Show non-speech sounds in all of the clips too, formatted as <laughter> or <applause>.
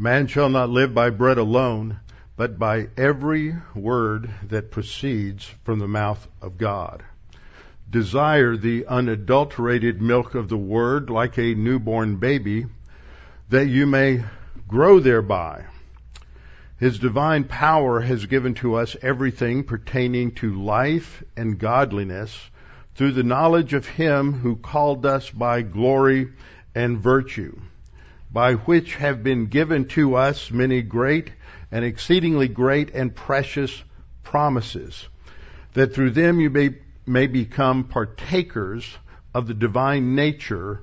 Man shall not live by bread alone, but by every word that proceeds from the mouth of God. Desire the unadulterated milk of the word like a newborn baby, that you may grow thereby. His divine power has given to us everything pertaining to life and godliness through the knowledge of Him who called us by glory and virtue, by which have been given to us many great and exceedingly great and precious promises, that through them you may, may become partakers of the divine nature,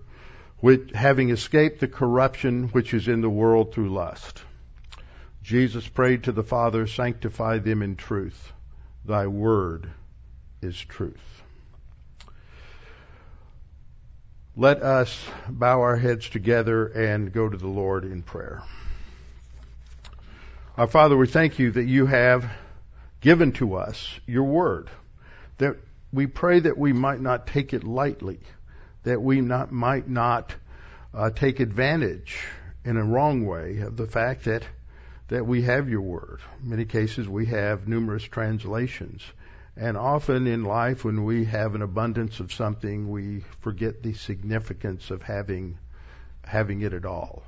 which, having escaped the corruption which is in the world through lust. Jesus prayed to the Father, sanctify them in truth. Thy word is truth. Let us bow our heads together and go to the Lord in prayer. Our Father, we thank you that you have given to us your word. That we pray that we might not take it lightly, that we not, might not uh, take advantage in a wrong way of the fact that that we have your word. In many cases, we have numerous translations. And often in life, when we have an abundance of something, we forget the significance of having, having it at all.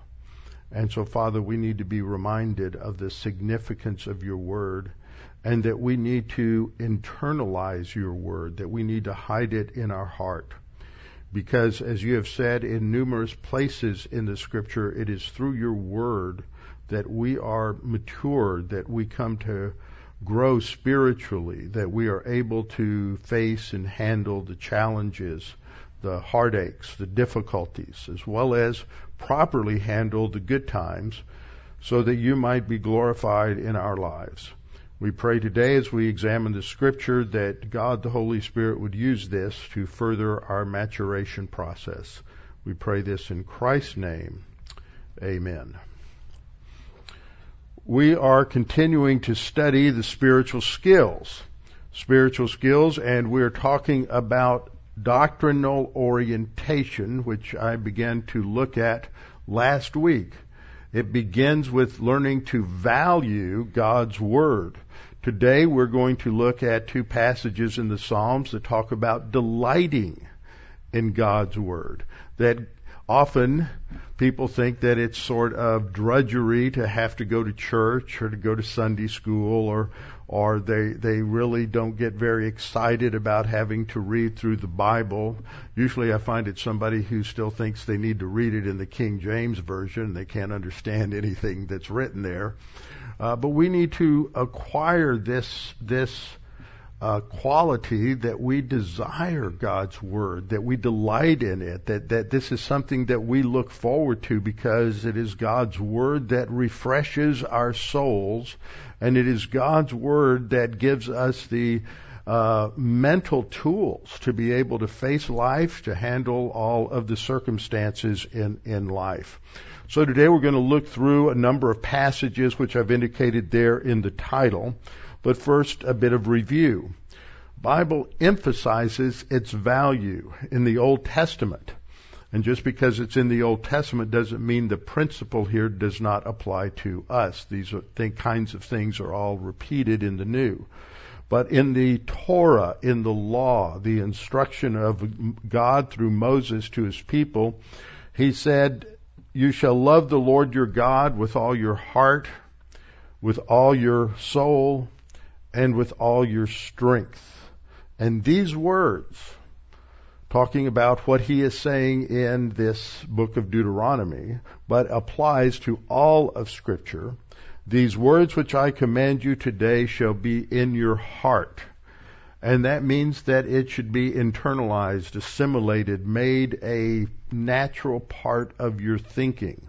And so, Father, we need to be reminded of the significance of your word and that we need to internalize your word, that we need to hide it in our heart. Because as you have said in numerous places in the scripture, it is through your word that we are matured, that we come to grow spiritually, that we are able to face and handle the challenges, the heartaches, the difficulties, as well as properly handle the good times so that you might be glorified in our lives. We pray today as we examine the scripture that God the Holy Spirit would use this to further our maturation process. We pray this in Christ's name. Amen we are continuing to study the spiritual skills. Spiritual skills, and we're talking about doctrinal orientation, which I began to look at last week. It begins with learning to value God's Word. Today we're going to look at two passages in the Psalms that talk about delighting in God's Word. That often people think that it's sort of drudgery to have to go to church or to go to Sunday school or or they they really don't get very excited about having to read through the Bible. Usually I find it somebody who still thinks they need to read it in the King James version. and They can't understand anything that's written there. Uh, but we need to acquire this this uh, quality that we desire God's word, that we delight in it, that, that this is something that we look forward to because it is God's word that refreshes our souls, and it is God's word that gives us the uh, mental tools to be able to face life, to handle all of the circumstances in, in life. So today we're going to look through a number of passages which I've indicated there in the title. But first, a bit of review. Bible emphasizes its value in the Old Testament. And just because it's in the Old Testament doesn't mean the principle here does not apply to us. These kinds of things are all repeated in the New. But in the Torah, in the law, the instruction of God through Moses to his people, he said, You shall love the Lord your God with all your heart, with all your soul, and with all your strength. And these words, talking about what he is saying in this book of Deuteronomy, but applies to all of scripture, these words which I command you today shall be in your heart. And that means that it should be internalized, assimilated, made a natural part of your thinking.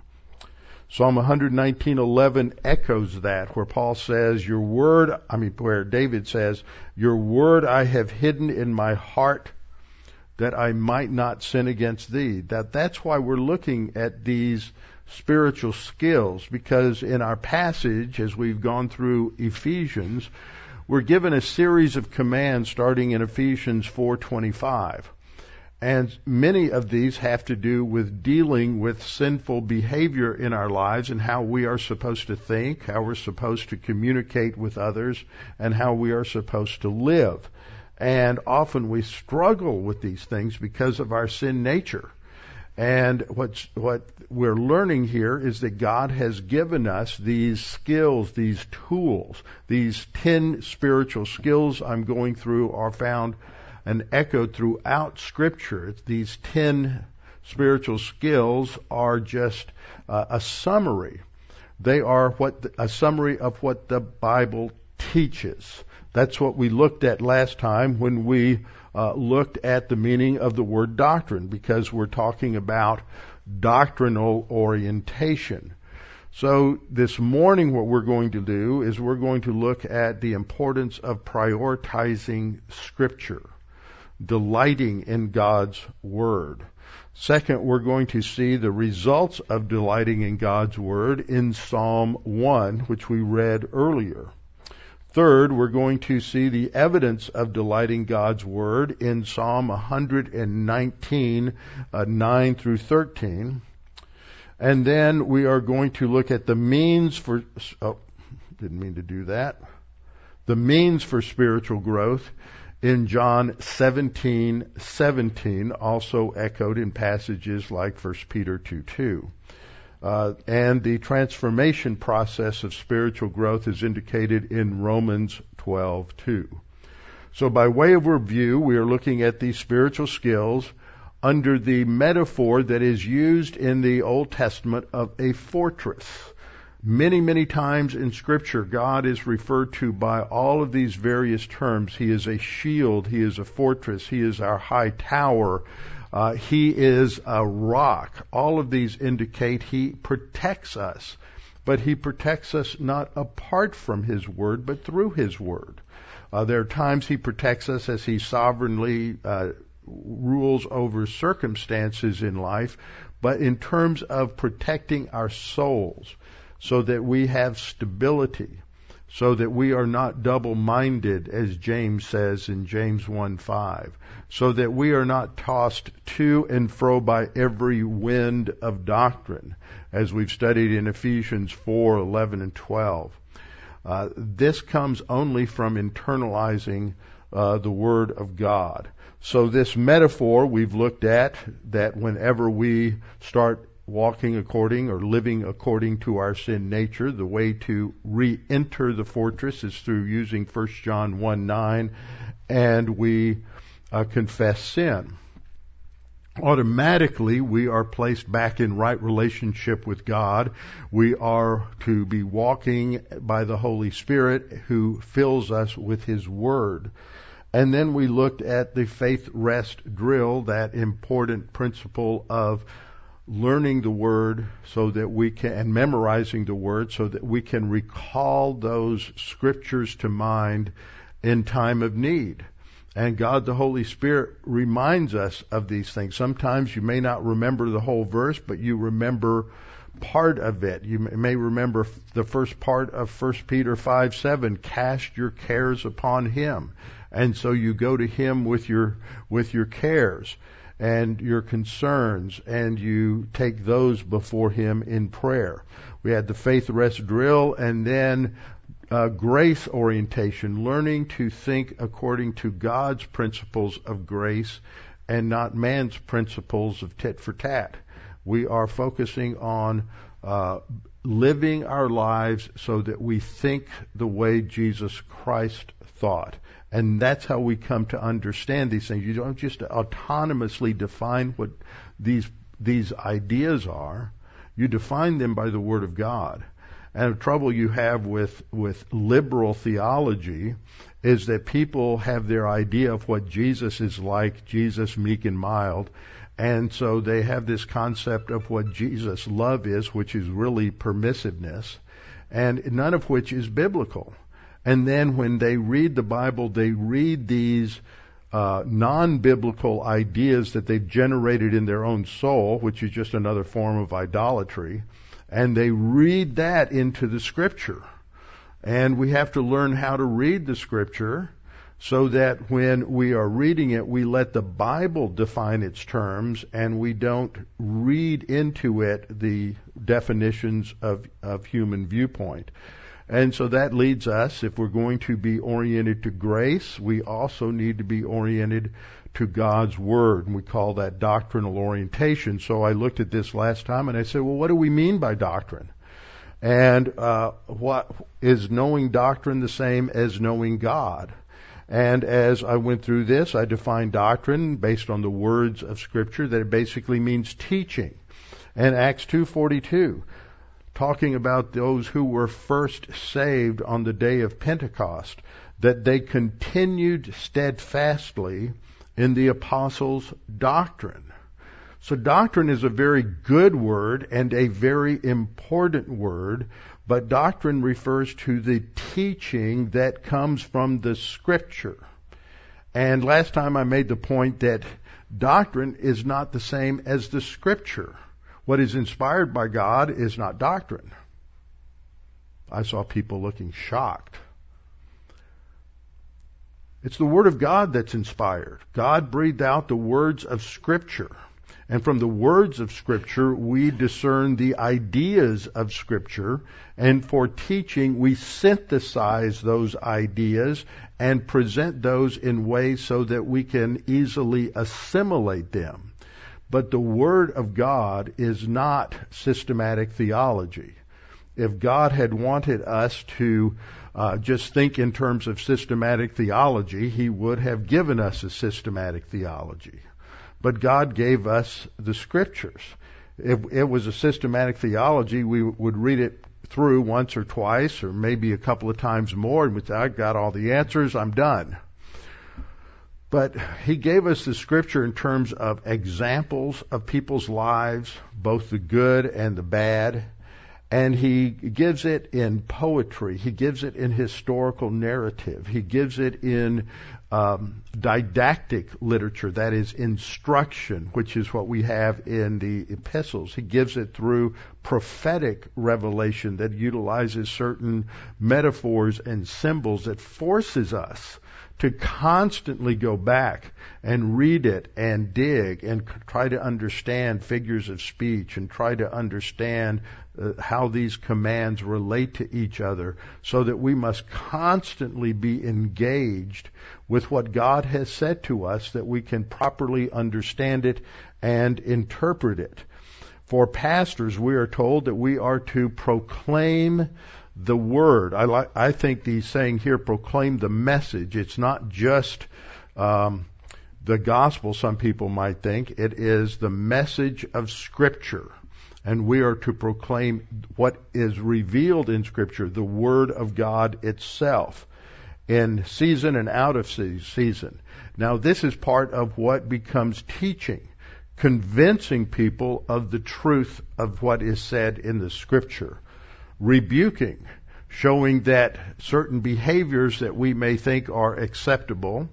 Psalm 119:11 echoes that, where Paul says, "Your word," I mean, where David says, "Your word I have hidden in my heart, that I might not sin against thee." That that's why we're looking at these spiritual skills, because in our passage, as we've gone through Ephesians, we're given a series of commands starting in Ephesians 4:25. And many of these have to do with dealing with sinful behavior in our lives and how we are supposed to think, how we're supposed to communicate with others, and how we are supposed to live. And often we struggle with these things because of our sin nature. And what's, what we're learning here is that God has given us these skills, these tools, these ten spiritual skills I'm going through are found and echoed throughout Scripture. These ten spiritual skills are just uh, a summary. They are what the, a summary of what the Bible teaches. That's what we looked at last time when we uh, looked at the meaning of the word doctrine, because we're talking about doctrinal orientation. So this morning what we're going to do is we're going to look at the importance of prioritizing scripture delighting in God's Word. Second, we're going to see the results of delighting in God's Word in Psalm 1, which we read earlier. Third, we're going to see the evidence of delighting God's Word in Psalm 119, uh, 9 through 13. And then we are going to look at the means for, oh, didn't mean to do that. The means for spiritual growth in John 17:17, also echoed in passages like 1 Peter 2:2. Uh, and the transformation process of spiritual growth is indicated in Romans 12:2. So by way of review, we are looking at these spiritual skills under the metaphor that is used in the Old Testament of a fortress. Many, many times in Scripture, God is referred to by all of these various terms. He is a shield, He is a fortress, He is our high tower, uh, He is a rock. All of these indicate He protects us. But He protects us not apart from His Word, but through His Word. Uh, there are times He protects us as He sovereignly uh, rules over circumstances in life, but in terms of protecting our souls, so that we have stability, so that we are not double-minded, as James says in James 1:5, so that we are not tossed to and fro by every wind of doctrine, as we've studied in Ephesians 4:11 and 12. Uh, this comes only from internalizing uh, the Word of God. So this metaphor we've looked at that whenever we start walking according or living according to our sin nature. The way to re-enter the fortress is through using 1 John 1 9 and we uh, confess sin. Automatically, we are placed back in right relationship with God. We are to be walking by the Holy Spirit who fills us with His Word. And then we looked at the faith rest drill, that important principle of learning the word so that we can and memorizing the word so that we can recall those scriptures to mind in time of need. And God the Holy Spirit reminds us of these things. Sometimes you may not remember the whole verse, but you remember part of it. You may remember the first part of 1 Peter 5 7, cast your cares upon him. And so you go to him with your, with your cares and your concerns, and you take those before Him in prayer. We had the faith rest drill, and then uh, grace orientation, learning to think according to God's principles of grace and not man's principles of tit for tat. We are focusing on uh, living our lives so that we think the way Jesus Christ thought. And that's how we come to understand these things. You don't just autonomously define what these, these ideas are. You define them by the Word of God. And the trouble you have with, with liberal theology is that people have their idea of what Jesus is like, Jesus meek and mild, and so they have this concept of what Jesus' love is, which is really permissiveness, and none of which is biblical. And then when they read the Bible, they read these uh, non-biblical ideas that they've generated in their own soul, which is just another form of idolatry, and they read that into the Scripture. And we have to learn how to read the Scripture so that when we are reading it, we let the Bible define its terms and we don't read into it the definitions of, of human viewpoint. And so that leads us, if we're going to be oriented to grace, we also need to be oriented to God's Word. And we call that doctrinal orientation. So I looked at this last time and I said, well, what do we mean by doctrine? And uh, what is knowing doctrine the same as knowing God? And as I went through this, I defined doctrine based on the words of Scripture that it basically means teaching. And Acts 2:42, talking about those who were first saved on the day of Pentecost, that they continued steadfastly in the apostles' doctrine. So doctrine is a very good word and a very important word, but doctrine refers to the teaching that comes from the scripture. And last time I made the point that doctrine is not the same as the scripture. What is inspired by God is not doctrine. I saw people looking shocked. It's the Word of God that's inspired. God breathed out the words of Scripture. And from the words of Scripture, we discern the ideas of Scripture. And for teaching, we synthesize those ideas and present those in ways so that we can easily assimilate them. But the Word of God is not systematic theology. If God had wanted us to uh, just think in terms of systematic theology, He would have given us a systematic theology but God gave us the scriptures. If it was a systematic theology, we would read it through once or twice, or maybe a couple of times more, and with I got all the answers, I'm done. But he gave us the scripture in terms of examples of people's lives, both the good and the bad. And he gives it in poetry. He gives it in historical narrative. He gives it in um, didactic literature, that is instruction, which is what we have in the epistles. He gives it through prophetic revelation that utilizes certain metaphors and symbols that forces us to constantly go back and read it and dig and try to understand figures of speech and try to understand uh, how these commands relate to each other so that we must constantly be engaged with what God has said to us that we can properly understand it and interpret it. For pastors, we are told that we are to proclaim the word. I like, I think the saying here, proclaim the message. It's not just, um, the gospel, some people might think. It is the message of scripture. And we are to proclaim what is revealed in scripture, the word of God itself in season and out of season. Now this is part of what becomes teaching, convincing people of the truth of what is said in the scripture, rebuking, showing that certain behaviors that we may think are acceptable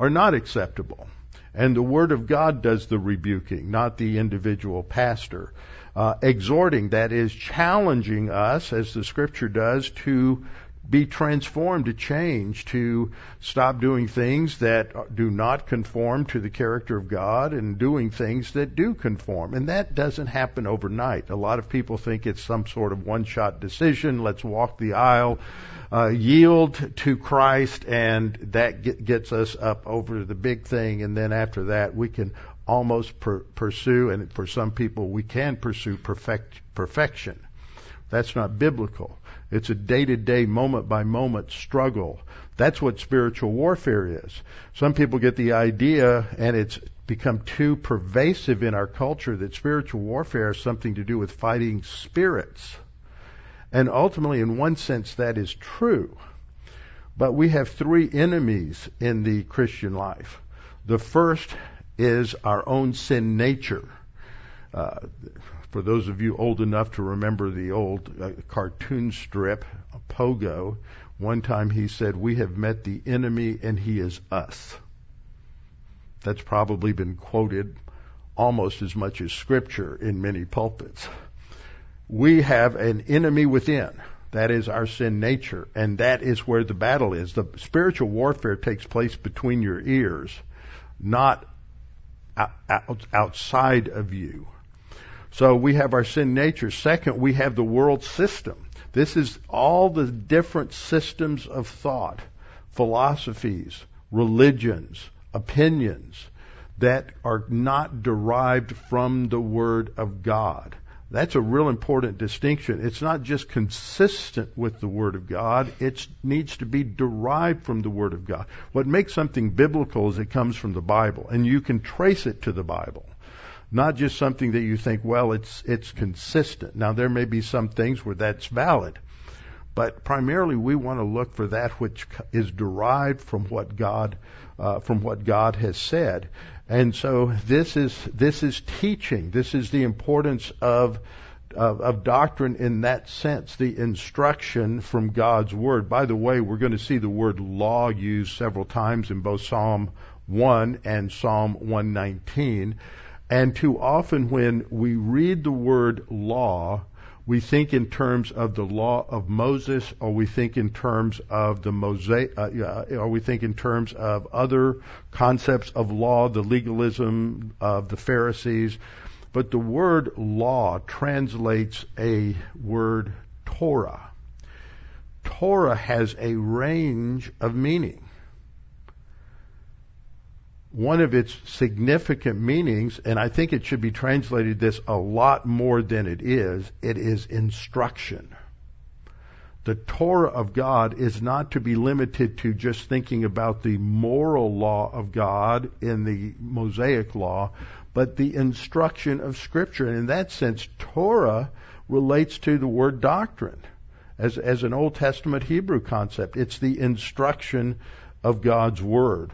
are not acceptable. And the Word of God does the rebuking, not the individual pastor. Uh, exhorting, that is, challenging us, as the Scripture does, to be transformed, to change, to stop doing things that do not conform to the character of God and doing things that do conform. And that doesn't happen overnight. A lot of people think it's some sort of one shot decision. Let's walk the aisle, uh, yield to Christ, and that get, gets us up over the big thing. And then after that, we can almost per- pursue, and for some people, we can pursue perfect, perfection. That's not biblical. It's a day to day, moment by moment struggle. That's what spiritual warfare is. Some people get the idea, and it's become too pervasive in our culture, that spiritual warfare is something to do with fighting spirits. And ultimately, in one sense, that is true. But we have three enemies in the Christian life. The first is our own sin nature. Uh, for those of you old enough to remember the old uh, cartoon strip, Pogo, one time he said, We have met the enemy and he is us. That's probably been quoted almost as much as scripture in many pulpits. We have an enemy within. That is our sin nature, and that is where the battle is. The spiritual warfare takes place between your ears, not outside of you. So we have our sin nature. Second, we have the world system. This is all the different systems of thought, philosophies, religions, opinions that are not derived from the Word of God. That's a real important distinction. It's not just consistent with the Word of God, it needs to be derived from the Word of God. What makes something biblical is it comes from the Bible, and you can trace it to the Bible not just something that you think, well, it's it's consistent. Now there may be some things where that's valid, but primarily we want to look for that which is derived from what God uh, from what God has said. And so this is this is teaching. This is the importance of of, of, doctrine in that sense, the instruction from God's Word. By the way, we're going to see the word law used several times in both Psalm 1 and Psalm 119. And too often when we read the word law, we think in terms of the law of Moses, or we think in terms of the Mosaic, uh, or we think in terms of other concepts of law, the legalism of the Pharisees. But the word law translates a word Torah. Torah has a range of meaning one of its significant meanings, and I think it should be translated this a lot more than it is, it is instruction. The Torah of God is not to be limited to just thinking about the moral law of God in the Mosaic law, but the instruction of Scripture. And in that sense, Torah relates to the word doctrine as, as an Old Testament Hebrew concept. It's the instruction of God's Word.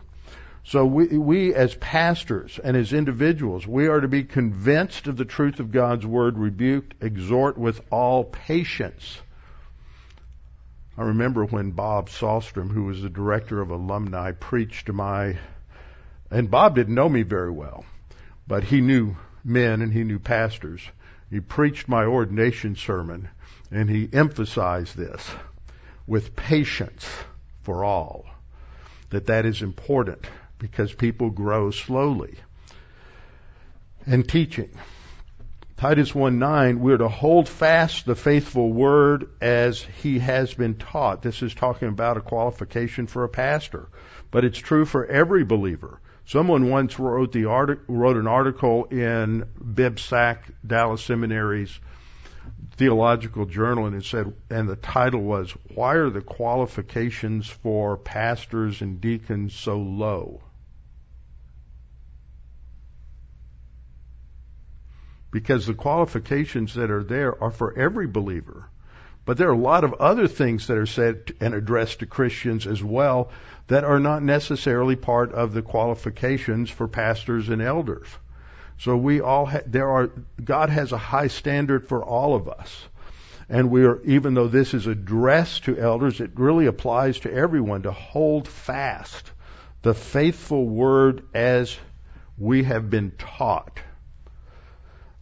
So we, we as pastors and as individuals, we are to be convinced of the truth of God's word, rebuked, exhort with all patience. I remember when Bob Salstrom, who was the director of alumni, preached to my, and Bob didn't know me very well, but he knew men and he knew pastors. He preached my ordination sermon and he emphasized this with patience for all, that that is important because people grow slowly. And teaching. Titus 1 9, we're to hold fast the faithful word as he has been taught. This is talking about a qualification for a pastor, but it's true for every believer. Someone once wrote the artic- wrote an article in BibSac, Dallas Seminary's theological journal, and it said, and the title was, "Why are the qualifications for pastors and deacons so low?" Because the qualifications that are there are for every believer. But there are a lot of other things that are said and addressed to Christians as well that are not necessarily part of the qualifications for pastors and elders. So we all ha- there are God has a high standard for all of us. And we are even though this is addressed to elders, it really applies to everyone to hold fast the faithful word as we have been taught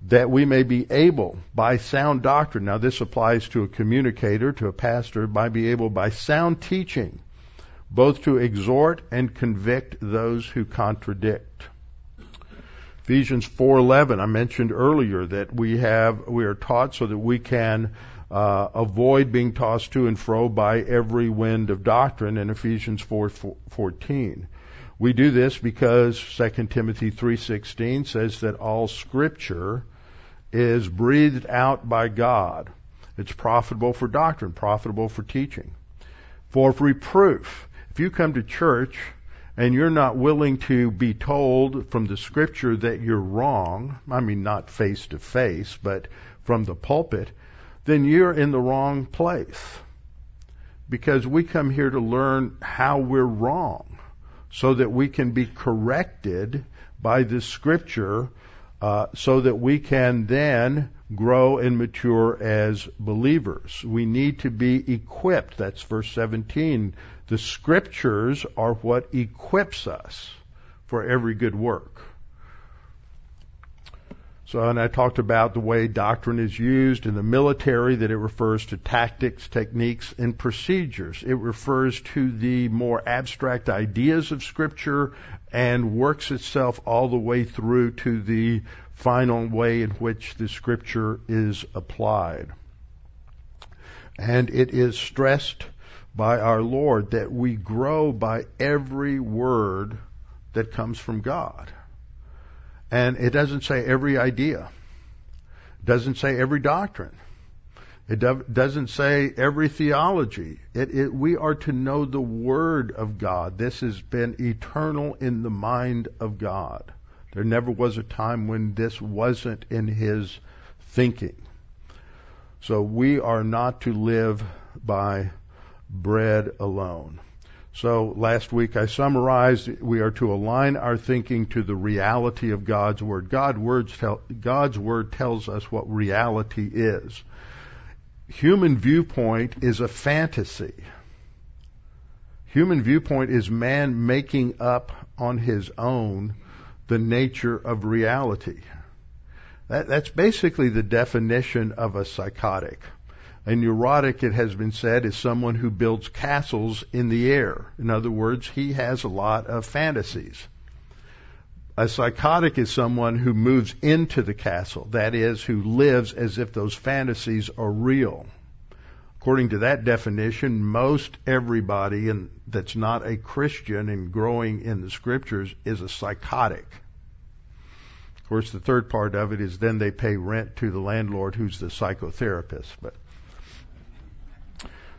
that we may be able by sound doctrine, now this applies to a communicator, to a pastor, by be able by sound teaching, both to exhort and convict those who contradict. Ephesians 4:11 I mentioned earlier that we have we are taught so that we can uh, avoid being tossed to and fro by every wind of doctrine in Ephesians 4:14. We do this because 2 Timothy 3:16 says that all scripture is breathed out by God. It's profitable for doctrine, profitable for teaching. For reproof. If you come to church and you're not willing to be told from the scripture that you're wrong, I mean not face to face, but from the pulpit, then you're in the wrong place. Because we come here to learn how we're wrong so that we can be corrected by the scripture uh, so that we can then grow and mature as believers. We need to be equipped. That's verse 17. The scriptures are what equips us for every good work. So, and I talked about the way doctrine is used in the military, that it refers to tactics, techniques, and procedures. It refers to the more abstract ideas of Scripture and works itself all the way through to the final way in which the Scripture is applied. And it is stressed by our Lord that we grow by every word that comes from God. And it doesn't say every idea. It doesn't say every doctrine. It do, doesn't say every theology. It, it, we are to know the Word of God. This has been eternal in the mind of God. There never was a time when this wasn't in His thinking. So we are not to live by bread alone. So last week I summarized we are to align our thinking to the reality of God's Word. God words tell, God's Word tells us what reality is. Human viewpoint is a fantasy. Human viewpoint is man making up on his own the nature of reality. That, that's basically the definition of a psychotic. A neurotic, it has been said, is someone who builds castles in the air. In other words, he has a lot of fantasies. A psychotic is someone who moves into the castle, that is, who lives as if those fantasies are real. According to that definition, most everybody in, that's not a Christian and growing in the scriptures is a psychotic. Of course, the third part of it is then they pay rent to the landlord who's the psychotherapist. But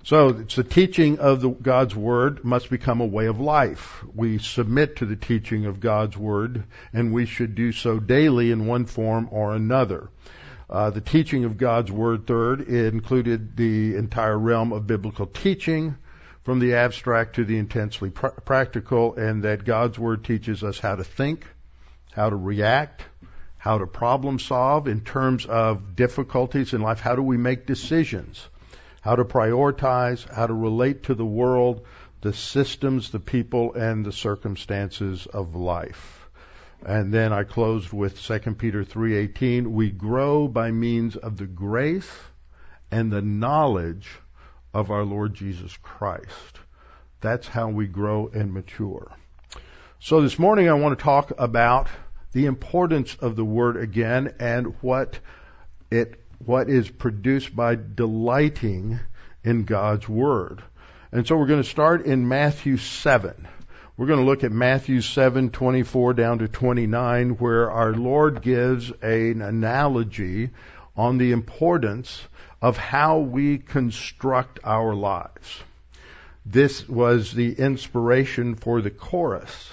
so it's the teaching of the, God's Word must become a way of life. We submit to the teaching of God's Word, and we should do so daily in one form or another. Uh, the teaching of God's Word, third, included the entire realm of biblical teaching, from the abstract to the intensely pr- practical, and that God's Word teaches us how to think, how to react, how to problem solve in terms of difficulties in life. How do we make decisions? How to prioritize, how to relate to the world, the systems, the people, and the circumstances of life. And then I closed with 2 Peter 3:18, we grow by means of the grace and the knowledge of our Lord Jesus Christ. That's how we grow and mature. So this morning I want to talk about the importance of the word again and what it what is produced by delighting in God's Word. And so we're going to start in Matthew 7. We're going to look at Matthew 7, 24 down to 29, where our Lord gives an analogy on the importance of how we construct our lives. This was the inspiration for the chorus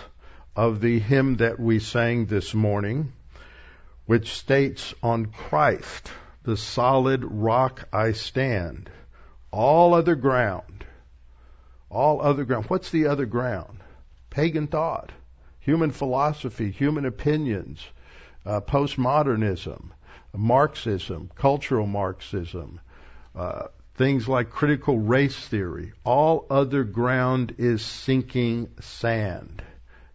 of the hymn that we sang this morning, which states on Christ the solid rock I stand. All other ground, all other ground. What's the other ground? Pagan thought, human philosophy, human opinions, uh, postmodernism, Marxism, cultural Marxism, uh, things like critical race theory. All other ground is sinking sand.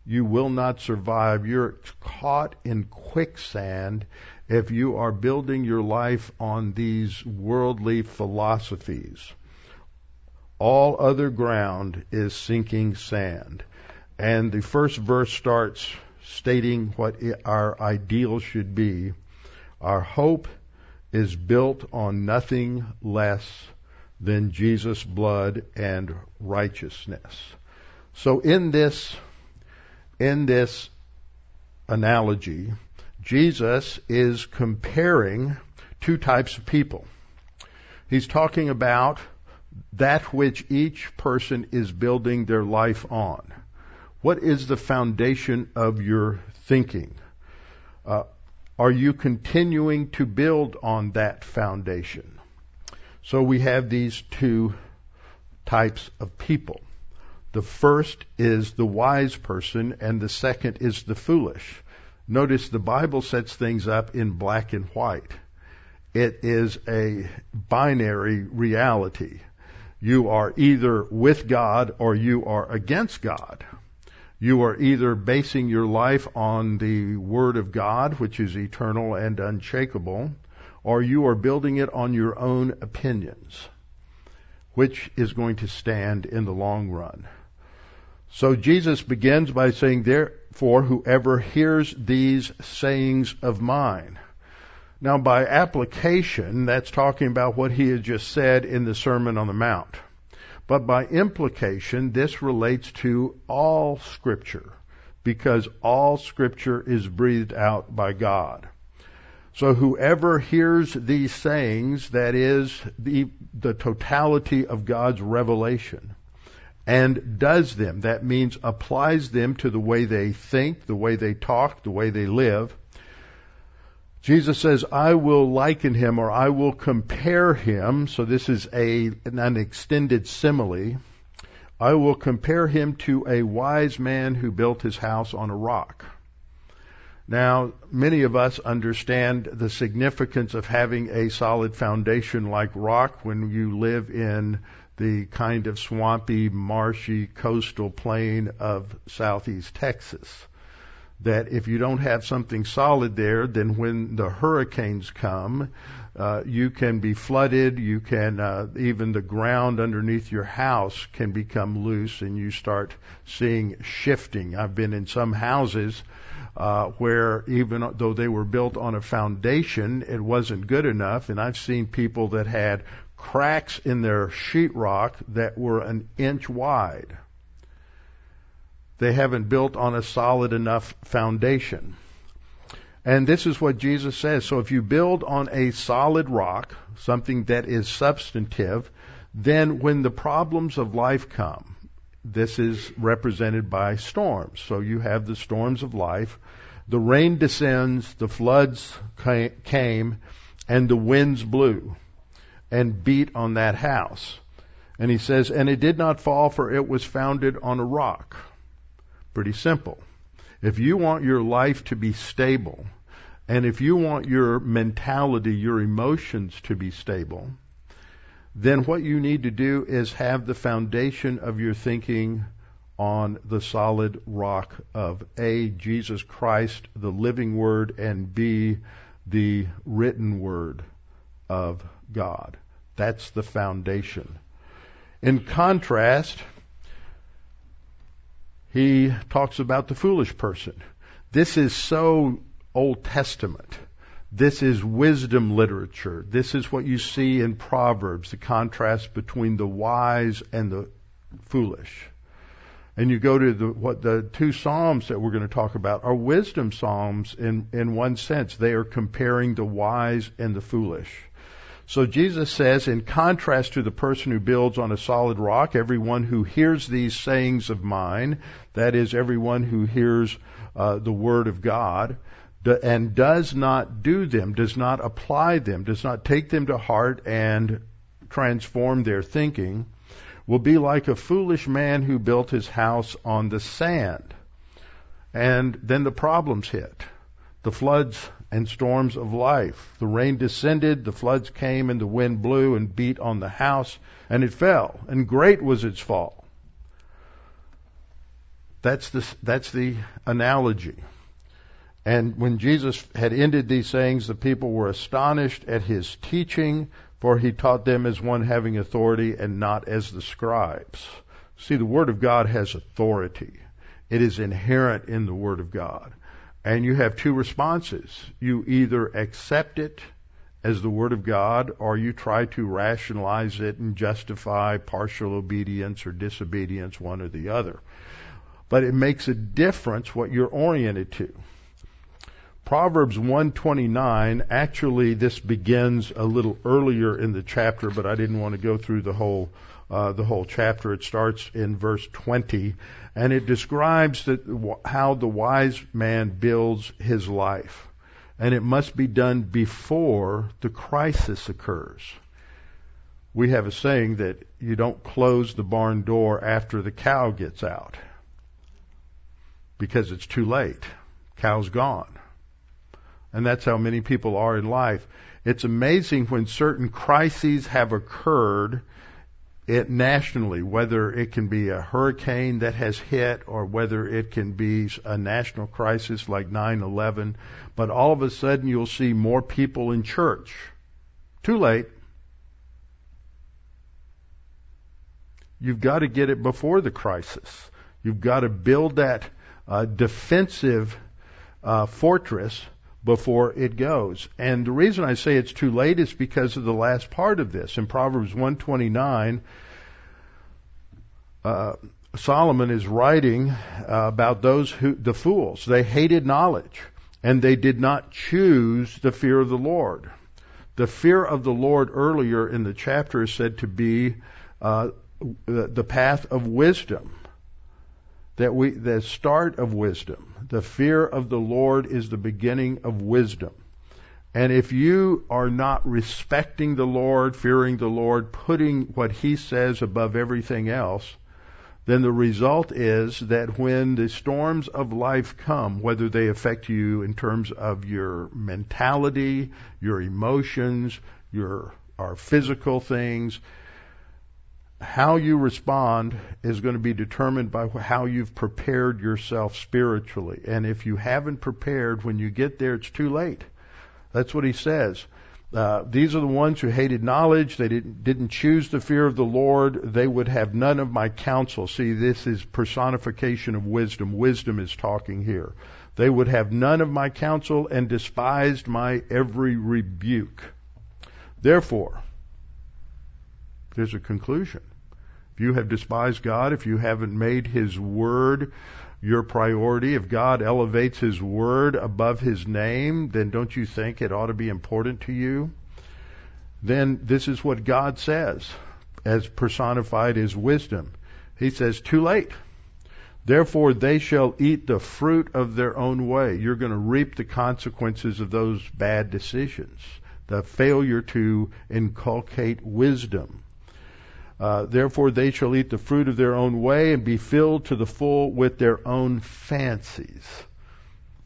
You will not survive. You're caught in quicksand if you are building your life on these worldly philosophies. All other ground is sinking sand. And the first verse starts stating what our ideal should be. Our hope is built on nothing less than Jesus' blood and righteousness. So in this, in this analogy, Jesus is comparing two types of people. He's talking about that which each person is building their life on. What is the foundation of your thinking? Uh, are you continuing to build on that foundation? So we have these two types of people. The first is the wise person and the second is the foolish. Notice the Bible sets things up in black and white. It is a binary reality. You are either with God or you are against God. You are either basing your life on the Word of God, which is eternal and unshakable, or you are building it on your own opinions, which is going to stand in the long run. So Jesus begins by saying, Therefore, whoever hears these sayings of mine. Now, by application, that's talking about what he had just said in the Sermon on the Mount. But by implication, this relates to all scripture because all scripture is breathed out by God. So whoever hears these sayings, that is the, the totality of God's revelation, and does them, that means applies them to the way they think, the way they talk, the way they live, Jesus says, I will liken him or I will compare him. So this is a, an extended simile. I will compare him to a wise man who built his house on a rock. Now, many of us understand the significance of having a solid foundation like rock when you live in the kind of swampy, marshy coastal plain of southeast Texas that if you don't have something solid there, then when the hurricanes come, uh, you can be flooded. You can uh, even the ground underneath your house can become loose, and you start seeing shifting. I've been in some houses uh, where even though they were built on a foundation, it wasn't good enough, and I've seen people that had cracks in their sheetrock that were an inch wide they haven't built on a solid enough foundation. And this is what Jesus says. So if you build on a solid rock, something that is substantive, then when the problems of life come, this is represented by storms. So you have the storms of life. The rain descends, the floods came, and the winds blew and beat on that house. And he says, and it did not fall for it was founded on a rock. Pretty simple. If you want your life to be stable, and if you want your mentality, your emotions to be stable, then what you need to do is have the foundation of your thinking on the solid rock of A, Jesus Christ, the living word, and B, the written word of God. That's the foundation. In contrast, he talks about the foolish person. This is so Old Testament. This is wisdom literature. This is what you see in Proverbs, the contrast between the wise and the foolish. And you go to the what the two psalms that we're going to talk about are wisdom psalms in in one sense. They are comparing the wise and the foolish. So Jesus says, in contrast to the person who builds on a solid rock, everyone who hears these sayings of mine, that is, everyone who hears uh, the word of God, and does not do them, does not apply them, does not take them to heart and transform their thinking, will be like a foolish man who built his house on the sand. And then the problems hit. The floods and storms of life. The rain descended, the floods came, and the wind blew and beat on the house, and it fell, and great was its fall. That's the, that's the analogy. And when Jesus had ended these sayings, the people were astonished at his teaching, for he taught them as one having authority and not as the scribes. See, the Word of God has authority. It is inherent in the Word of God. And you have two responses. You either accept it as the Word of God or you try to rationalize it and justify partial obedience or disobedience, one or the other. But it makes a difference what you're oriented to. Proverbs 129, actually this begins a little earlier in the chapter, but I didn't want to go through the whole uh, the whole chapter. It starts in verse 20, and it describes how the wise man builds his life. And it must be done before the crisis occurs. We have a saying that you don't close the barn door after the cow gets out because it's too late. Cow's gone. And that's how many people are in life. It's amazing when certain crises have occurred it nationally, whether it can be a hurricane that has hit or whether it can be a national crisis like 9-11, but all of a sudden you'll see more people in church. Too late. You've got to get it before the crisis. You've got to build that uh, defensive uh, fortress before it goes. And the reason I say it's too late is because of the last part of this. In Proverbs 129, uh, Solomon is writing uh, about those who, the fools. They hated knowledge and they did not choose the fear of the Lord. The fear of the Lord earlier in the chapter is said to be uh, the path of wisdom that we, the start of wisdom. The fear of the Lord is the beginning of wisdom. And if you are not respecting the Lord, fearing the Lord, putting what He says above everything else, then the result is that when the storms of life come, whether they affect you in terms of your mentality, your emotions, your our physical things, how you respond is going to be determined by how you've prepared yourself spiritually. And if you haven't prepared, when you get there, it's too late. That's what he says. Uh, these are the ones who hated knowledge. They didn't, didn't choose the fear of the Lord. They would have none of my counsel. See, this is personification of wisdom. Wisdom is talking here. They would have none of my counsel and despised my every rebuke. Therefore, there's a conclusion. You have despised God, if you haven't made His Word your priority, if God elevates His Word above His name, then don't you think it ought to be important to you? Then this is what God says, as personified as wisdom. He says, too late. Therefore they shall eat the fruit of their own way. You're going to reap the consequences of those bad decisions. The failure to inculcate wisdom. Uh, therefore they shall eat the fruit of their own way and be filled to the full with their own fancies.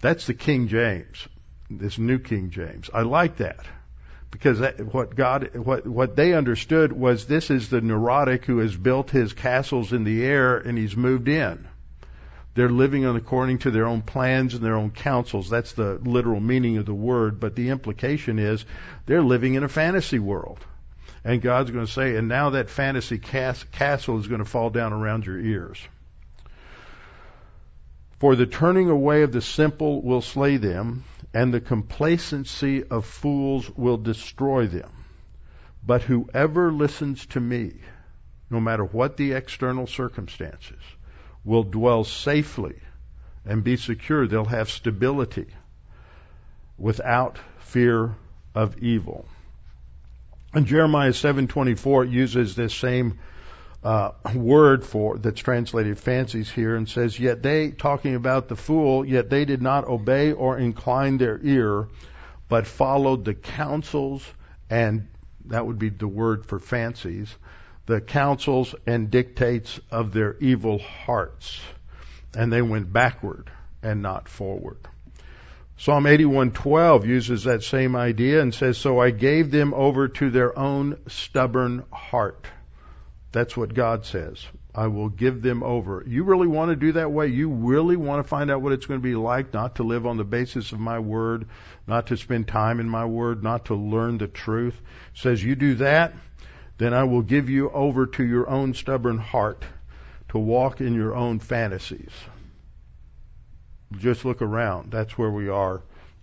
That's the King James, this New King James. I like that because that, what God, what what they understood was this is the neurotic who has built his castles in the air and he's moved in. They're living according to their own plans and their own counsels. That's the literal meaning of the word, but the implication is they're living in a fantasy world. And God's going to say, and now that fantasy castle is going to fall down around your ears. For the turning away of the simple will slay them, and the complacency of fools will destroy them. But whoever listens to me, no matter what the external circumstances, will dwell safely and be secure. They'll have stability without fear of evil. And Jeremiah 7:24 uses this same uh, word for that's translated fancies here and says, "Yet they, talking about the fool, yet they did not obey or incline their ear, but followed the counsels and that would be the word for fancies, the counsels and dictates of their evil hearts, and they went backward and not forward." Psalm 81:12 uses that same idea and says, "So I gave them over to their own stubborn heart." That's what God says. I will give them over. You really want to do that way? You really want to find out what it's going to be like not to live on the basis of my word, not to spend time in my word, not to learn the truth? It says you do that, then I will give you over to your own stubborn heart to walk in your own fantasies. Just look around. That's where we are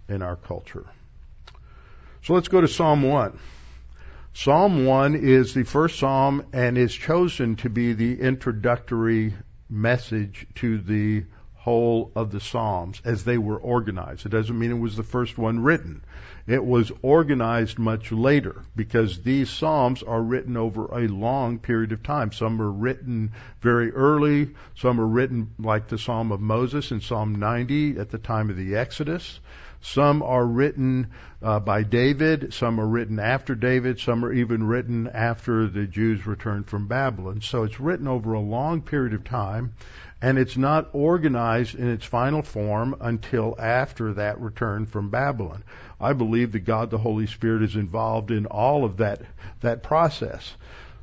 in our culture. So let's go to Psalm 1. Psalm 1 is the first psalm and is chosen to be the introductory message to the whole of the Psalms as they were organized. It doesn't mean it was the first one written. It was organized much later because these Psalms are written over a long period of time. Some are written very early. Some are written like the Psalm of Moses in Psalm 90 at the time of the Exodus. Some are written uh, by David. Some are written after David. Some are even written after the Jews returned from Babylon. So it's written over a long period of time and it's not organized in its final form until after that return from Babylon. I believe that God the Holy Spirit is involved in all of that that process.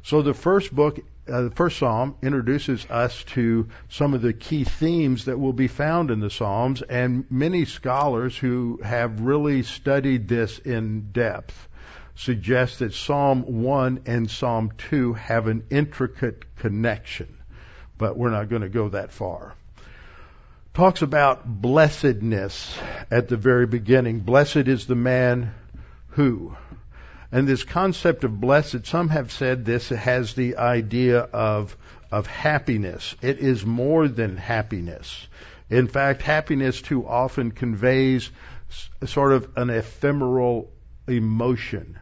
So the first book, uh, the first psalm introduces us to some of the key themes that will be found in the Psalms, and many scholars who have really studied this in depth suggest that Psalm 1 and Psalm 2 have an intricate connection, but we're not going to go that far. Talks about blessedness at the very beginning. Blessed is the man who. And this concept of blessed, some have said this has the idea of, of happiness. It is more than happiness. In fact, happiness too often conveys sort of an ephemeral emotion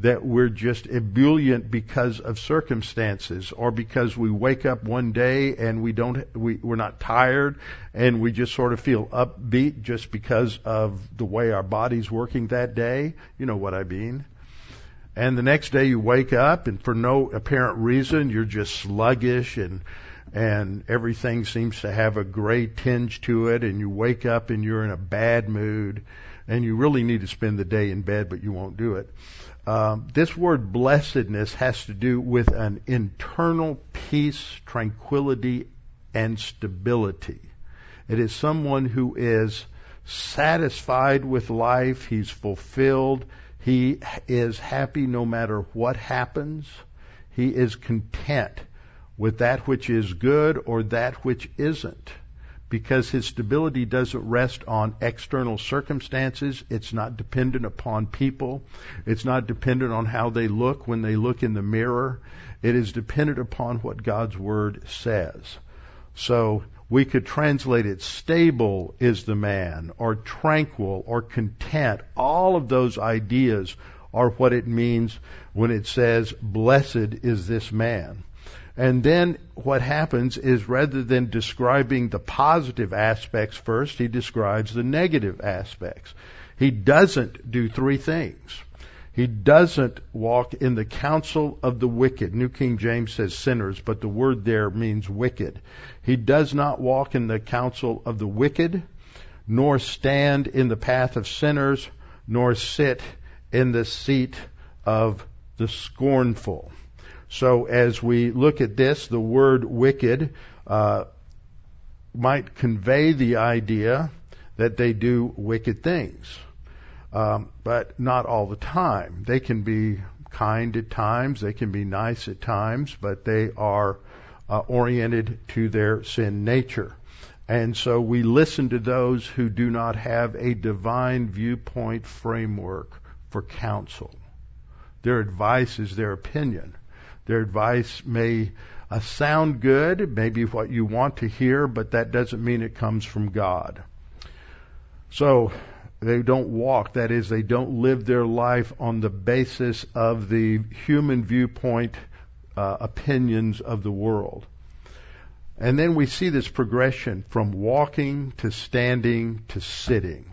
that we're just ebullient because of circumstances or because we wake up one day and we don't we, we're not tired and we just sort of feel upbeat just because of the way our body's working that day. You know what i mean? And the next day you wake up and for no apparent reason you're just sluggish and and everything seems to have a gray tinge to it and you wake up and you're in a bad mood and you really need to spend the day in bed but you won't do it um, this word blessedness has to do with an internal peace, tranquility, and stability. It is someone who is satisfied with life. He's fulfilled. He is happy no matter what happens. He is content with that which is good or that which isn't because his stability doesn't rest on external circumstances. It's not dependent upon people. It's not dependent on how they look when they look in the mirror. It is dependent upon what God's Word says. So we could translate it stable is the man, or tranquil, or content. All of those ideas are what it means when it says, blessed is this man. And then what happens is rather than describing the positive aspects first, he describes the negative aspects. He doesn't do three things. He doesn't walk in the counsel of the wicked. New King James says sinners, but the word there means wicked. He does not walk in the counsel of the wicked, nor stand in the path of sinners, nor sit in the seat of the scornful. So as we look at this, the word wicked uh, might convey the idea that they do wicked things, um, but not all the time. They can be kind at times, they can be nice at times, but they are uh, oriented to their sin nature. And so we listen to those who do not have a divine viewpoint framework for counsel. Their advice is their opinion. Their advice may uh, sound good, maybe what you want to hear, but that doesn't mean it comes from God. So they don't walk, that is, they don't live their life on the basis of the human viewpoint uh, opinions of the world. And then we see this progression from walking to standing to sitting.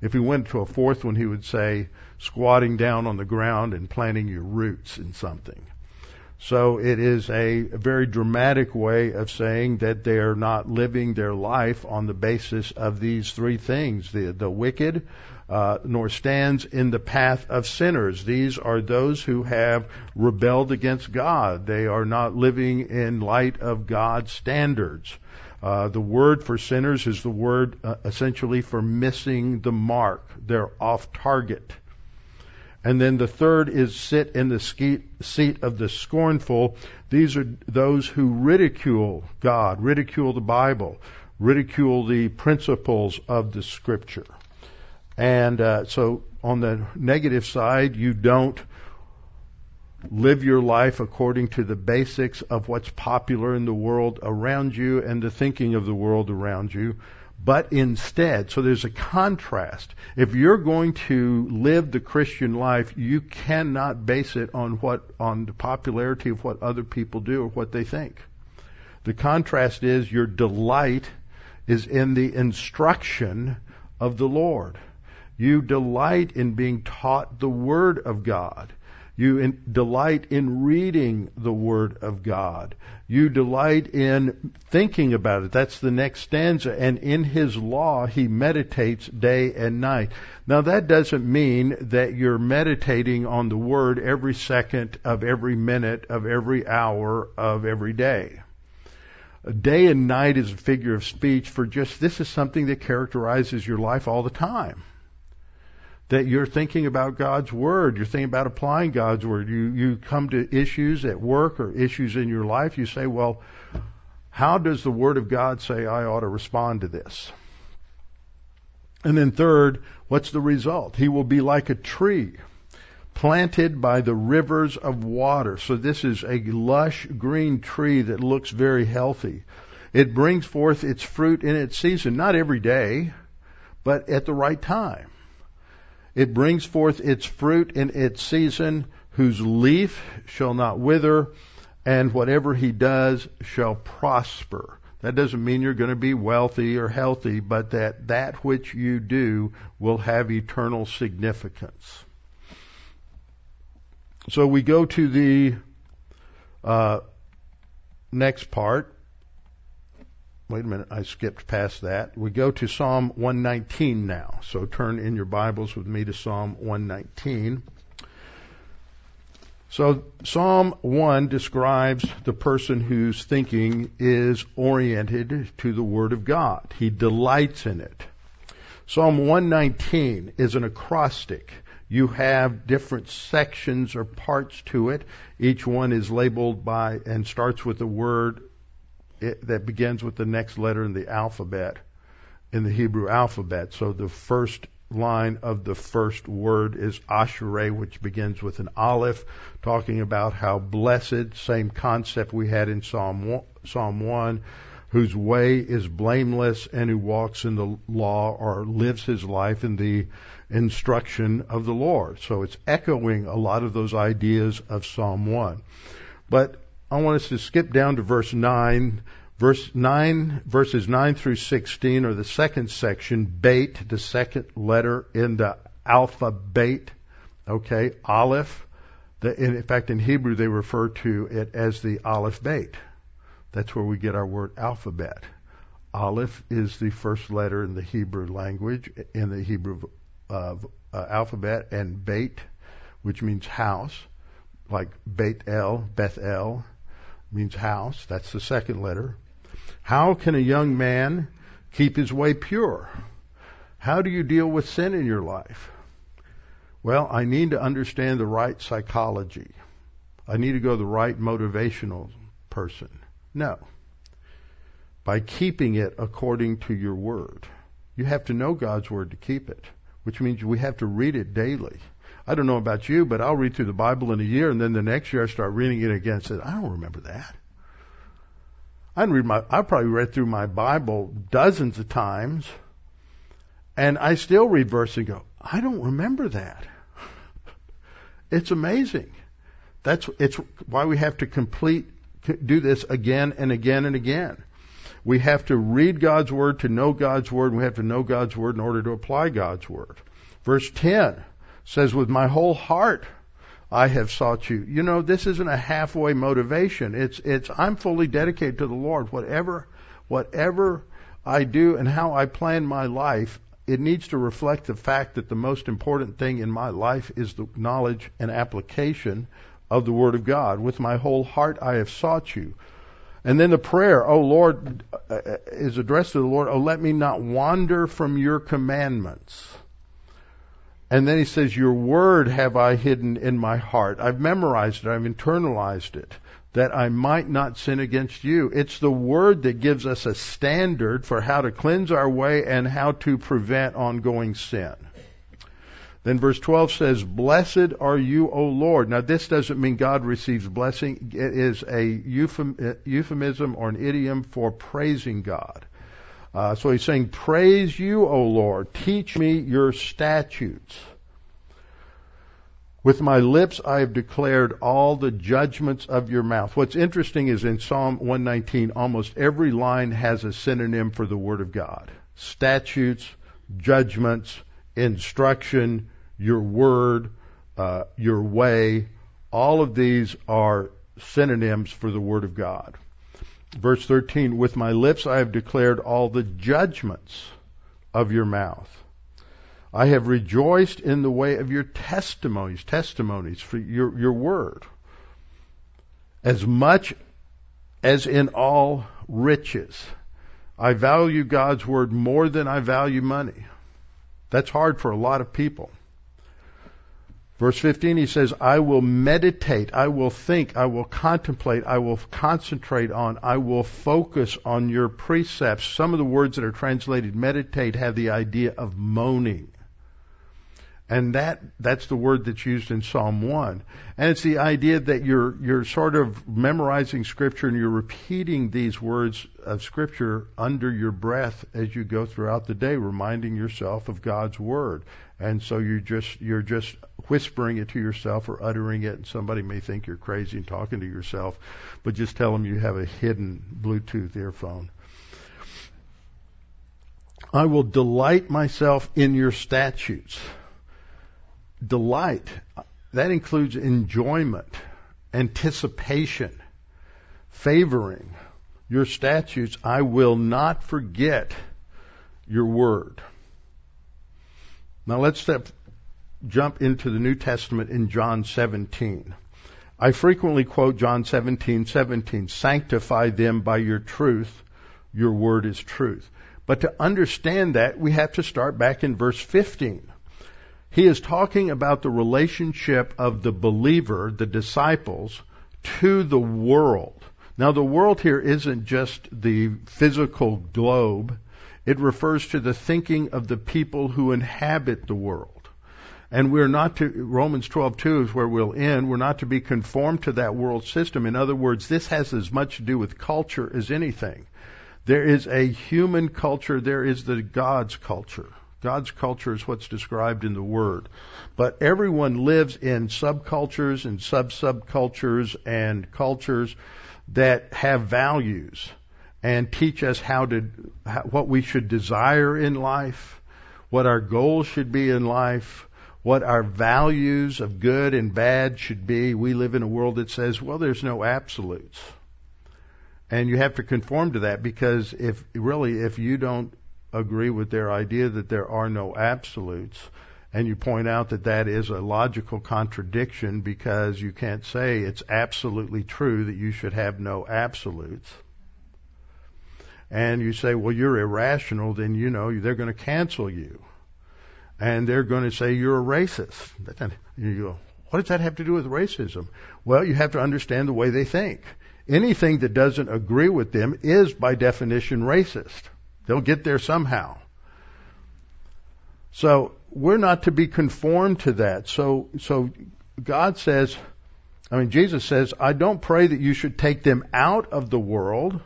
If he went to a fourth one, he would say squatting down on the ground and planting your roots in something. So it is a very dramatic way of saying that they are not living their life on the basis of these three things: the the wicked, uh, nor stands in the path of sinners. These are those who have rebelled against God. They are not living in light of God's standards. Uh, the word for sinners is the word uh, essentially for missing the mark. They're off target. And then the third is sit in the seat of the scornful. These are those who ridicule God, ridicule the Bible, ridicule the principles of the Scripture. And uh, so on the negative side, you don't live your life according to the basics of what's popular in the world around you and the thinking of the world around you, but instead, so there's a contrast. If you're going to live the Christian life, you cannot base it on what, on the popularity of what other people do or what they think. The contrast is your delight is in the instruction of the Lord. You delight in being taught the Word of God. You in, delight in reading the Word of God. You delight in thinking about it. That's the next stanza. And in His law, He meditates day and night. Now that doesn't mean that you're meditating on the Word every second of every minute of every hour of every day. Day and night is a figure of speech for just this is something that characterizes your life all the time that you're thinking about God's Word. You're thinking about applying God's Word. You, you come to issues at work or issues in your life. You say, well, how does the Word of God say I ought to respond to this? And then third, what's the result? He will be like a tree planted by the rivers of water. So this is a lush green tree that looks very healthy. It brings forth its fruit in its season, not every day, but at the right time. It brings forth its fruit in its season, whose leaf shall not wither, and whatever he does shall prosper. That doesn't mean you're going to be wealthy or healthy, but that that which you do will have eternal significance. So we go to the uh, next part, Wait a minute, I skipped past that. We go to Psalm 119 now. So turn in your Bibles with me to Psalm 119. So Psalm 1 describes the person whose thinking is oriented to the Word of God. He delights in it. Psalm 119 is an acrostic. You have different sections or parts to it. Each one is labeled by and starts with the word it, that begins with the next letter in the alphabet, in the Hebrew alphabet. So the first line of the first word is Ashereh, which begins with an aleph, talking about how blessed, same concept we had in Psalm 1, Psalm 1 whose way is blameless and who walks in the law or lives his life in the instruction of the Lord. So it's echoing a lot of those ideas of Psalm 1. But I want us to skip down to verse 9. Verse 9, verses 9 through 16 are the second section, bait, the second letter in the alphabet. Okay, aleph. The, in fact, in Hebrew, they refer to it as the aleph bait. That's where we get our word alphabet. Aleph is the first letter in the Hebrew language, in the Hebrew uh, uh, alphabet, and bait, which means house, like Beit El, Beth El, means house. That's the second letter. How can a young man keep his way pure? How do you deal with sin in your life? Well, I need to understand the right psychology. I need to go the right motivational person. No. By keeping it according to your word. You have to know God's word to keep it, which means we have to read it daily. I don't know about you, but I'll read through the Bible in a year, and then the next year I start reading it again. And say, I don't remember that. I read my. I probably read through my Bible dozens of times, and I still read verse and go, I don't remember that. <laughs> it's amazing. That's it's why we have to complete do this again and again and again. We have to read God's word to know God's word, and we have to know God's word in order to apply God's word. Verse 10 says, with my whole heart I have sought you. You know, this isn't a halfway motivation. It's, it's, I'm fully dedicated to the Lord. Whatever, whatever I do and how I plan my life, it needs to reflect the fact that the most important thing in my life is the knowledge and application of the Word of God. With my whole heart I have sought you. And then the prayer, oh Lord, uh, uh, is addressed to the Lord, oh let me not wander from your commandments. And then he says, Your word have I hidden in my heart. I've memorized it. I've internalized it that I might not sin against you. It's the word that gives us a standard for how to cleanse our way and how to prevent ongoing sin. Then verse 12 says, Blessed are you, O Lord. Now this doesn't mean God receives blessing. It is a euphemism or an idiom for praising God. Uh, so he's saying, Praise you, O Lord. Teach me your statutes. With my lips I have declared all the judgments of your mouth. What's interesting is in Psalm 119, almost every line has a synonym for the Word of God. Statutes, judgments, instruction, your word, uh, your way, All of these are synonyms for the Word of God. Verse 13, with my lips I have declared all the judgments of your mouth. I have rejoiced in the way of your testimonies, testimonies for your, your word. As much as in all riches. I value God's word more than I value money. That's hard for a lot of people. Verse 15, he says, I will meditate, I will think, I will contemplate, I will concentrate on, I will focus on your precepts. Some of the words that are translated meditate have the idea of moaning. And that, that's the word that's used in Psalm 1. And it's the idea that you're, you're sort of memorizing scripture and you're repeating these words of scripture under your breath as you go throughout the day, reminding yourself of God's word. And so you just, you're just whispering it to yourself or uttering it and somebody may think you're crazy and talking to yourself, but just tell them you have a hidden Bluetooth earphone. I will delight myself in your statutes delight. That includes enjoyment, anticipation, favoring your statutes. I will not forget your word. Now let's step, jump into the New Testament in John 17. I frequently quote John 17, 17, sanctify them by your truth. Your word is truth. But to understand that, we have to start back in verse 15. He is talking about the relationship of the believer, the disciples, to the world. Now the world here isn't just the physical globe. It refers to the thinking of the people who inhabit the world. And we're not to, Romans 12:2 is where we'll end. We're not to be conformed to that world system. In other words, this has as much to do with culture as anything. There is a human culture. There is the God's culture. God's culture is what's described in the Word. But everyone lives in subcultures and sub-subcultures and cultures that have values and teach us how to, what we should desire in life, what our goals should be in life, what our values of good and bad should be. We live in a world that says, well, there's no absolutes. And you have to conform to that because if really, if you don't agree with their idea that there are no absolutes. And you point out that that is a logical contradiction because you can't say it's absolutely true that you should have no absolutes. And you say, well, you're irrational, then you know they're going to cancel you. And they're going to say you're a racist. You go, what does that have to do with racism? Well, you have to understand the way they think. Anything that doesn't agree with them is by definition racist. They'll get there somehow. So we're not to be conformed to that. So, so God says, I mean, Jesus says, I don't pray that you should take them out of the world,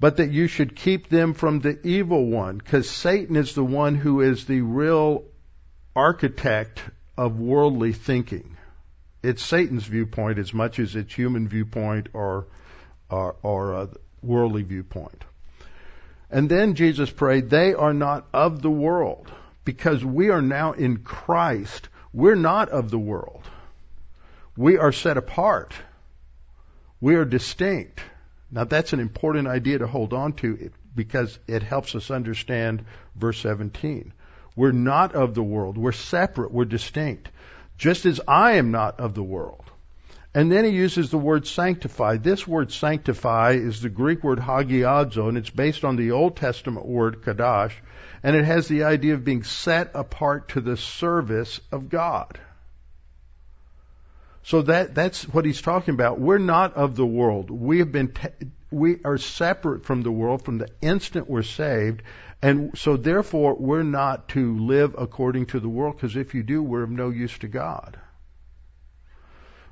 but that you should keep them from the evil one, because Satan is the one who is the real architect of worldly thinking. It's Satan's viewpoint as much as it's human viewpoint or or, or worldly viewpoint. And then Jesus prayed, they are not of the world. Because we are now in Christ, we're not of the world. We are set apart. We are distinct. Now that's an important idea to hold on to because it helps us understand verse 17. We're not of the world. We're separate. We're distinct. Just as I am not of the world. And then he uses the word sanctify. This word sanctify is the Greek word hagiadzo, and it's based on the Old Testament word kadash, and it has the idea of being set apart to the service of God. So that that's what he's talking about. We're not of the world. We have been we are separate from the world from the instant we're saved, and so therefore we're not to live according to the world because if you do, we're of no use to God.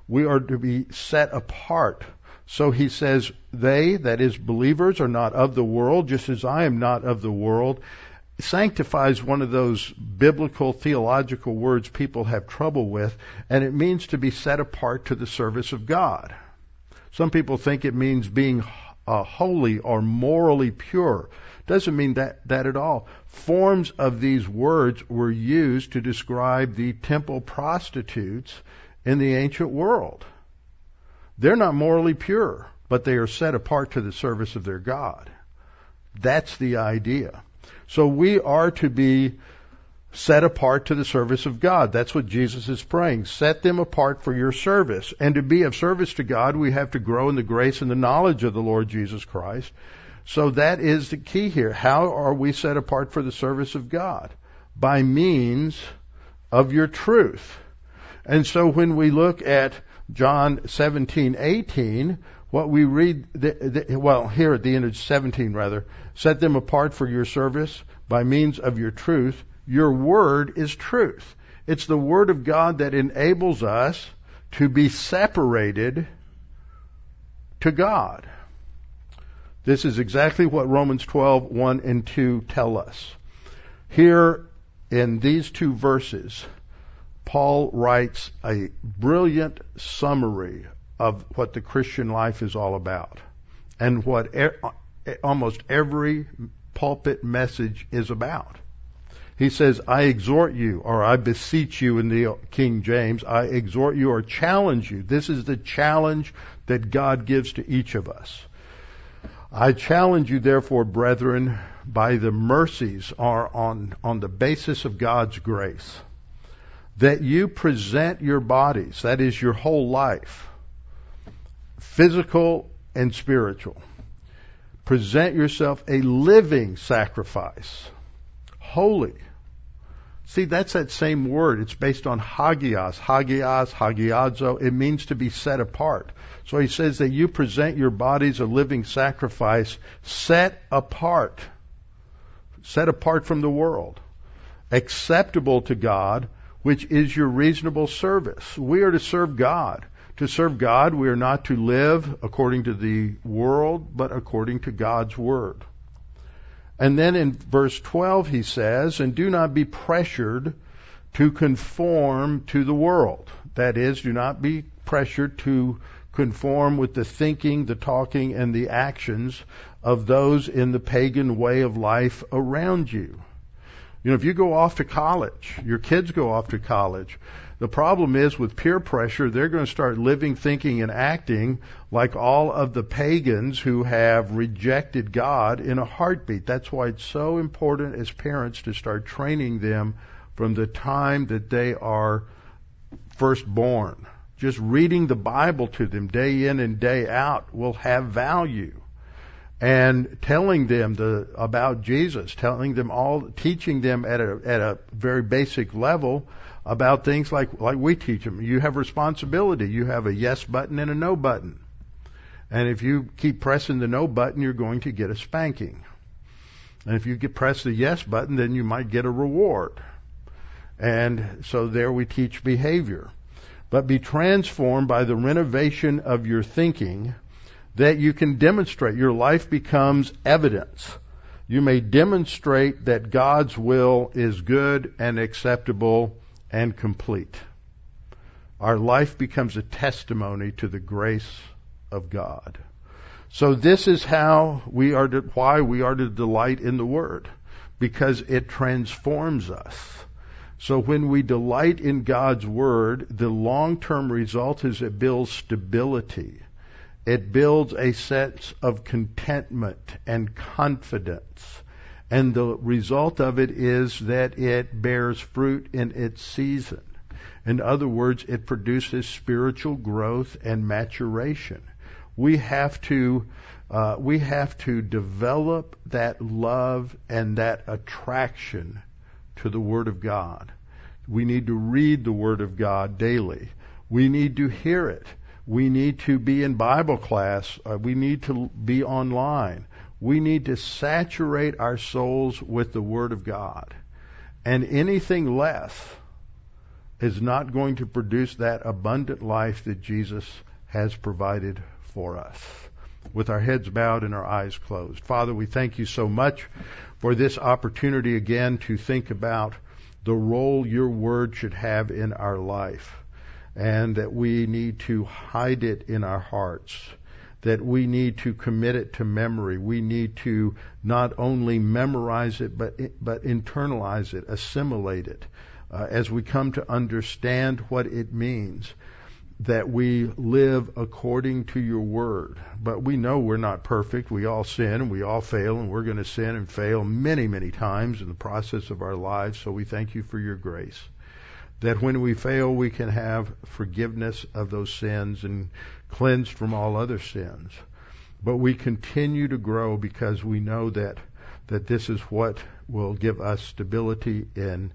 We are to be set apart. So he says, they, that is believers, are not of the world, just as I am not of the world. Sanctifies one of those biblical theological words people have trouble with, and it means to be set apart to the service of God. Some people think it means being uh, holy or morally pure. Doesn't mean that, that at all. Forms of these words were used to describe the temple prostitutes in the ancient world. They're not morally pure, but they are set apart to the service of their God. That's the idea. So we are to be set apart to the service of God. That's what Jesus is praying. Set them apart for your service. And to be of service to God, we have to grow in the grace and the knowledge of the Lord Jesus Christ. So that is the key here. How are we set apart for the service of God? By means of your truth. And so when we look at John 17, 18, what we read, the, the, well, here at the end of 17 rather, set them apart for your service by means of your truth. Your word is truth. It's the word of God that enables us to be separated to God. This is exactly what Romans 12, 1 and 2 tell us. Here in these two verses, Paul writes a brilliant summary of what the Christian life is all about and what almost every pulpit message is about. He says, I exhort you, or I beseech you in the King James, I exhort you or challenge you. This is the challenge that God gives to each of us. I challenge you therefore, brethren, by the mercies are on, on the basis of God's grace, that you present your bodies, that is your whole life, physical and spiritual. Present yourself a living sacrifice, holy. See, that's that same word. It's based on hagios, hagios, hagiadzo. It means to be set apart. So he says that you present your bodies a living sacrifice, set apart, set apart from the world, acceptable to God, which is your reasonable service. We are to serve God. To serve God, we are not to live according to the world, but according to God's Word. And then in verse 12 he says, and do not be pressured to conform to the world. That is, do not be pressured to conform with the thinking, the talking, and the actions of those in the pagan way of life around you. You know, if you go off to college, your kids go off to college, the problem is with peer pressure, they're going to start living, thinking, and acting like all of the pagans who have rejected God in a heartbeat. That's why it's so important as parents to start training them from the time that they are first born. Just reading the Bible to them day in and day out will have value and telling them the, about Jesus, telling them all, teaching them at a, at a very basic level about things like, like we teach them. You have responsibility. You have a yes button and a no button. And if you keep pressing the no button, you're going to get a spanking. And if you press the yes button, then you might get a reward. And so there we teach behavior. But be transformed by the renovation of your thinking that you can demonstrate. Your life becomes evidence. You may demonstrate that God's will is good and acceptable and complete. Our life becomes a testimony to the grace of God. So this is how we are to, why we are to delight in the Word. Because it transforms us. So when we delight in God's Word, the long-term result is it builds stability. It builds a sense of contentment and confidence. And the result of it is that it bears fruit in its season. In other words, it produces spiritual growth and maturation. We have to uh, we have to develop that love and that attraction to the Word of God. We need to read the Word of God daily. We need to hear it. We need to be in Bible class. Uh, we need to be online. We need to saturate our souls with the Word of God. And anything less is not going to produce that abundant life that Jesus has provided for us. With our heads bowed and our eyes closed. Father, we thank you so much for this opportunity again to think about the role your word should have in our life and that we need to hide it in our hearts that we need to commit it to memory. We need to not only memorize it, but but internalize it, assimilate it, uh, as we come to understand what it means. that we live according to your word. But we know we're not perfect. We all sin and we all fail and we're going to sin and fail many, many times in the process of our lives. So we thank you for your grace. That when we fail, we can have forgiveness of those sins and cleansed from all other sins. But we continue to grow because we know that, that this is what will give us stability in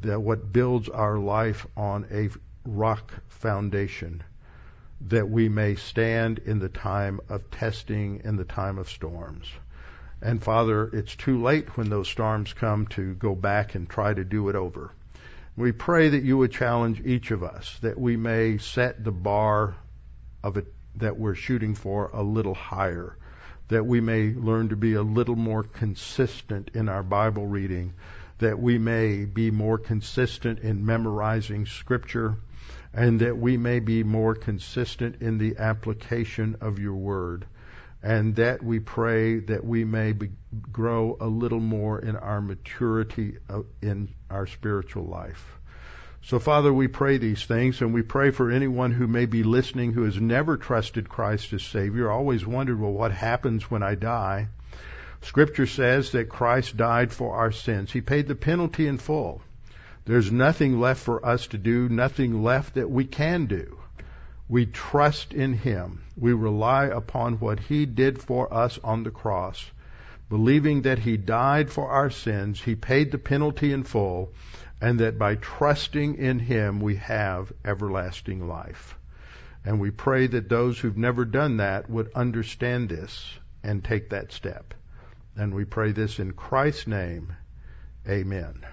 that what builds our life on a rock foundation that we may stand in the time of testing, in the time of storms. And Father, it's too late when those storms come to go back and try to do it over. We pray that you would challenge each of us, that we may set the bar of it that we're shooting for a little higher, that we may learn to be a little more consistent in our Bible reading, that we may be more consistent in memorizing scripture, and that we may be more consistent in the application of your word. And that we pray that we may be, grow a little more in our maturity uh, in our spiritual life. So, Father, we pray these things, and we pray for anyone who may be listening who has never trusted Christ as Savior, always wondered, well, what happens when I die? Scripture says that Christ died for our sins. He paid the penalty in full. There's nothing left for us to do, nothing left that we can do. We trust in Him. We rely upon what He did for us on the cross. Believing that He died for our sins, He paid the penalty in full, and that by trusting in Him we have everlasting life. And we pray that those who've never done that would understand this and take that step. And we pray this in Christ's name. Amen.